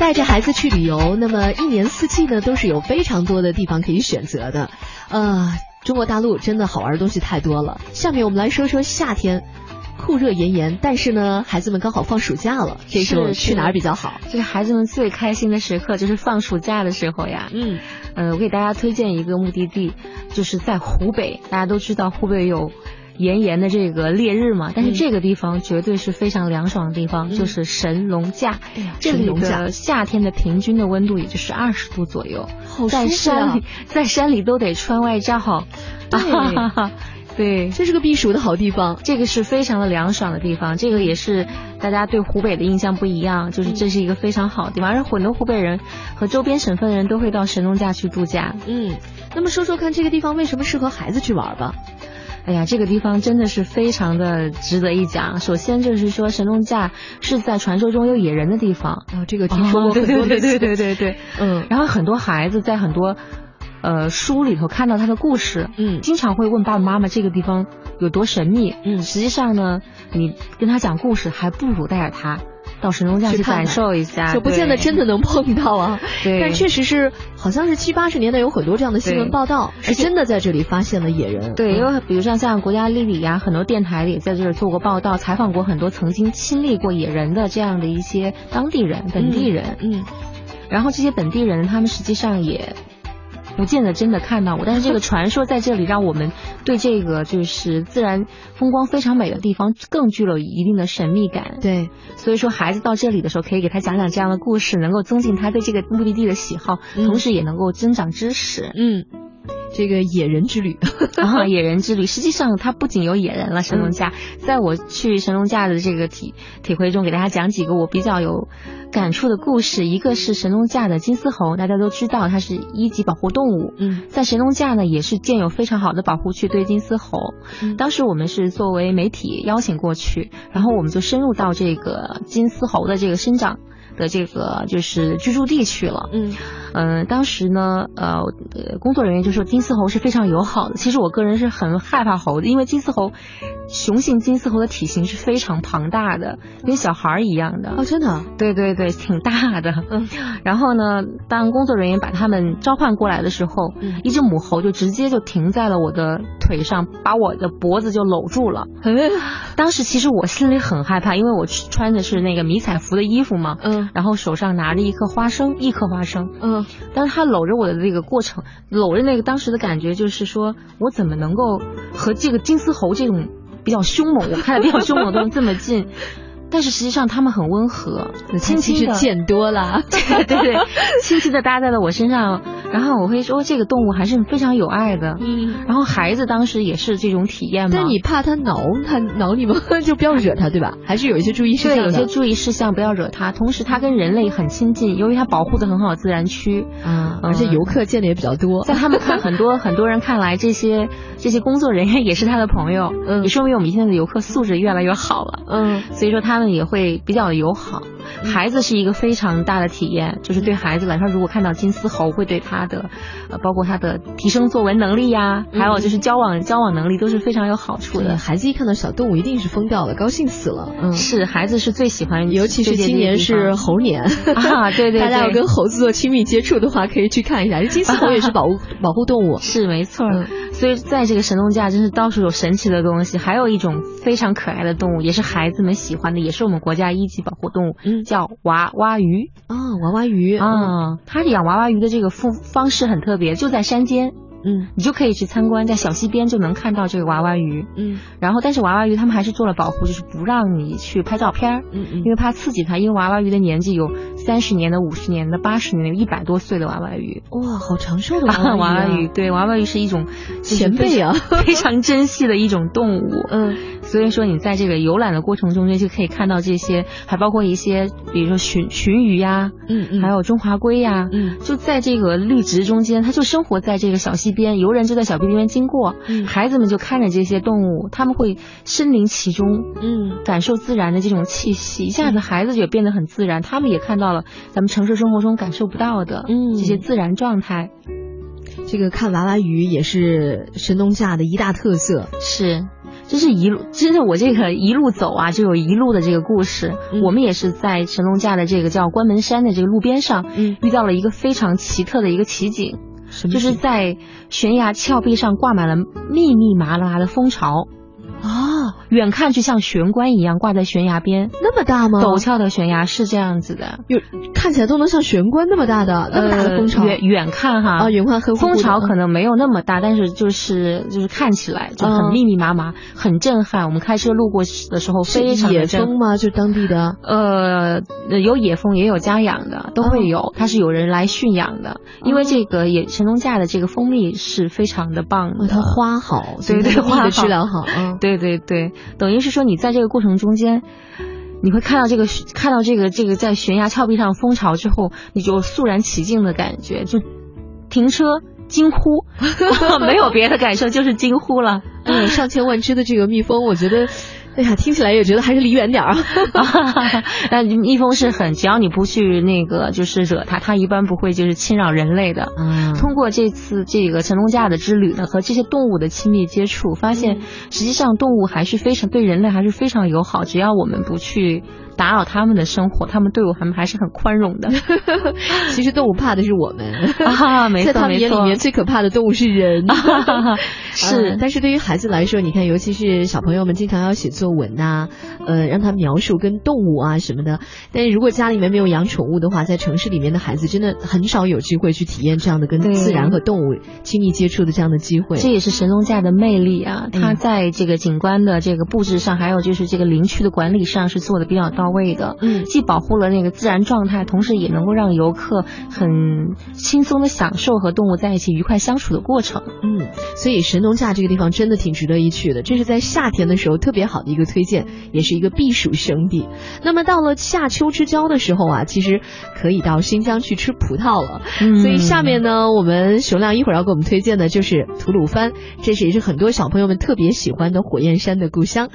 带着孩子去旅游，那么一年四季呢都是有非常多的地方可以选择的。呃，中国大陆真的好玩的东西太多了。下面我们来说说夏天，酷热炎炎，但是呢，孩子们刚好放暑假了，这时候去哪儿比较好？这是孩子们最开心的时刻，就是放暑假的时候呀。嗯，呃，我给大家推荐一个目的地，就是在湖北。大家都知道湖北有。炎炎的这个烈日嘛，但是这个地方绝对是非常凉爽的地方，就是神农架。这里的夏天的平均的温度也就是二十度左右，在山里在山里都得穿外罩。对，这是个避暑的好地方，这个是非常的凉爽的地方。这个也是大家对湖北的印象不一样，就是这是一个非常好的地方，而很多湖北人和周边省份的人都会到神农架去度假。嗯，那么说说看，这个地方为什么适合孩子去玩吧？哎呀，这个地方真的是非常的值得一讲。首先就是说，神农架是在传说中有野人的地方啊，这个听说过很多。对对对对对，嗯。然后很多孩子在很多呃书里头看到他的故事，嗯，经常会问爸爸妈妈这个地方有多神秘，嗯。实际上呢，你跟他讲故事，还不如带着他。到神农架去感受一下，就不见得真的能碰到啊。对，但确实是，好像是七八十年代有很多这样的新闻报道，是真的在这里发现了野人。对，因为比如像像国家地理呀，很多电台里在这儿做过报道，采访过很多曾经亲历过野人的这样的一些当地人、本地人。嗯，然后这些本地人，他们实际上也。不见得真的看到过，但是这个传说在这里让我们对这个就是自然风光非常美的地方更具有一定的神秘感。对，所以说孩子到这里的时候，可以给他讲讲这样的故事，能够增进他对这个目的地的喜好，同时也能够增长知识。嗯。这个野人之旅 啊，野人之旅，实际上它不仅有野人了。神农架，在我去神农架的这个体体会中，给大家讲几个我比较有感触的故事。一个是神农架的金丝猴，大家都知道它是一级保护动物。嗯，在神农架呢，也是建有非常好的保护区对金丝猴。当时我们是作为媒体邀请过去，然后我们就深入到这个金丝猴的这个生长。的这个就是居住地去了，嗯，嗯，当时呢，呃，工作人员就说金丝猴是非常友好的。其实我个人是很害怕猴的，因为金丝猴，雄性金丝猴的体型是非常庞大的，跟小孩儿一样的。哦，真的？对对对，挺大的。嗯，然后呢，当工作人员把他们召唤过来的时候，一只母猴就直接就停在了我的腿上，把我的脖子就搂住了。当时其实我心里很害怕，因为我穿的是那个迷彩服的衣服嘛。嗯。然后手上拿着一颗花生，一颗花生，嗯，但是他搂着我的这个过程，搂着那个当时的感觉就是说，我怎么能够和这个金丝猴这种比较凶猛，我看的比较凶猛的东西这么近？但是实际上他们很温和，轻轻的见多了，对对对，轻轻的搭在了我身上，然后我会说这个动物还是非常有爱的，嗯，然后孩子当时也是这种体验嘛。但你怕它挠，它挠你吗？就不要惹它，对吧？还是有一些注意事项对，有些注意事项不要惹它。同时，它跟人类很亲近，由于它保护的很好，自然区啊，而且游客见的也比较多。在他们看很多很多人看来，这些这些工作人员也是他的朋友，嗯，也说明我们现在的游客素质越来越好了，嗯，所以说他们也会比较。较友好，孩子是一个非常大的体验，就是对孩子来说，如果看到金丝猴，会对他的，呃，包括他的提升作文能力呀，还有就是交往交往能力都是非常有好处的。孩子一看到小动物，一定是疯掉了，高兴死了。嗯，是孩子是最喜欢，尤其是今年是猴年啊，对 对，大家要跟猴子做亲密接触的话，可以去看一下。金丝猴也是保护 保护动物，是没错。所以在这个神农架，真是到处有神奇的东西，还有一种非常可爱的动物，也是孩子们喜欢的，也是我们国家一。级保护动物，嗯，叫娃娃鱼。啊，娃娃鱼。啊，它养娃娃鱼的这个方方式很特别，就在山间，嗯，你就可以去参观，在小溪边就能看到这个娃娃鱼，嗯，然后但是娃娃鱼他们还是做了保护，就是不让你去拍照片，嗯嗯，因为怕刺激它，因为娃娃鱼的年纪有三十年的、五十年的、八十年的、一百多岁的娃娃鱼，哇，好长寿的娃娃鱼，对，娃娃鱼是一种前辈啊，非常珍惜的一种动物，嗯。所以说，你在这个游览的过程中间就可以看到这些，还包括一些，比如说鲟鲟鱼呀，嗯嗯，还有中华龟呀，嗯，就在这个绿植中间，它就生活在这个小溪边，游人就在小溪边经过，嗯，孩子们就看着这些动物，他们会身临其中，嗯，感受自然的这种气息，一下子孩子也变得很自然，他们也看到了咱们城市生活中感受不到的，嗯，这些自然状态。这个看娃娃鱼也是神农架的一大特色，是。这是一路，真的我这个一路走啊，就有一路的这个故事。嗯。我们也是在神农架的这个叫关门山的这个路边上，嗯。遇到了一个非常奇特的一个奇景，就是在悬崖峭壁上挂满了密密麻麻的蜂巢，啊，远看就像悬棺一样挂在悬崖边。那么大吗？陡峭的悬崖是这样子的，有看起来都能像悬棺那么大的那么大的蜂巢。呃、远远看哈啊，远看黑乎乎的蜂巢可能没有那么大，但是就是就是看起来就很嗯密密麻麻，很震撼。我们开车路过的时候非常野蜂吗？就当地的？呃，有野蜂也有家养的，都会有，它是有人来驯养的。因为这个野神农架的这个蜂蜜是非常的棒哦，的，它花好，对对花的花好。质量好，嗯，对对对，等于是说你在这个过程中间，你会看到这个看到这个这个在悬崖峭壁上蜂巢之后，你就肃然起敬的感觉，就停车惊呼，没有别的感受，就是惊呼了。嗯，上千万只的这个蜜蜂，我觉得，哎呀，听起来也觉得还是离远点儿啊。那蜜蜂是很，只要你不去那个就是惹它，它一般不会就是侵扰人类的。嗯通过这次这个神农架的之旅呢，和这些动物的亲密接触，发现嗯实际上动物还是非常对人类还是非常友好，只要我们不去打扰他们的生活，他们对我们还是很宽容的。其实动物怕的是我们，啊，没在他们眼里面最可怕的动物是人。是嗯但是对于孩子来说，你看，尤其是小朋友们经常要写作文呐、呃，让他描述跟动物啊什么的。但是如果家里面没有养宠物的话，在城市里面的孩子真的很少有机会去体验这样的跟自然和动物亲密接触的这样的机会。这也是神农架的魅力啊！嗯它在这个景观的这个布置上，还有就是这个林区的管理上是做的比较到位的。嗯既保护了那个自然状态，同时也能够让游客很轻松的享受和动物在一起愉快相处的过程。嗯，所以神农架这个地方真的挺值得一去的，这是在夏天的时候特别好的一个推荐，也是一个避暑胜地。那么到了夏秋之交的时候啊，其实可以到新疆去吃葡萄了。嗯所以下面呢，我们熊亮一会儿要给我们推荐的就是吐鲁番，这是也是很多小朋友们特别喜欢的火焰山的故乡。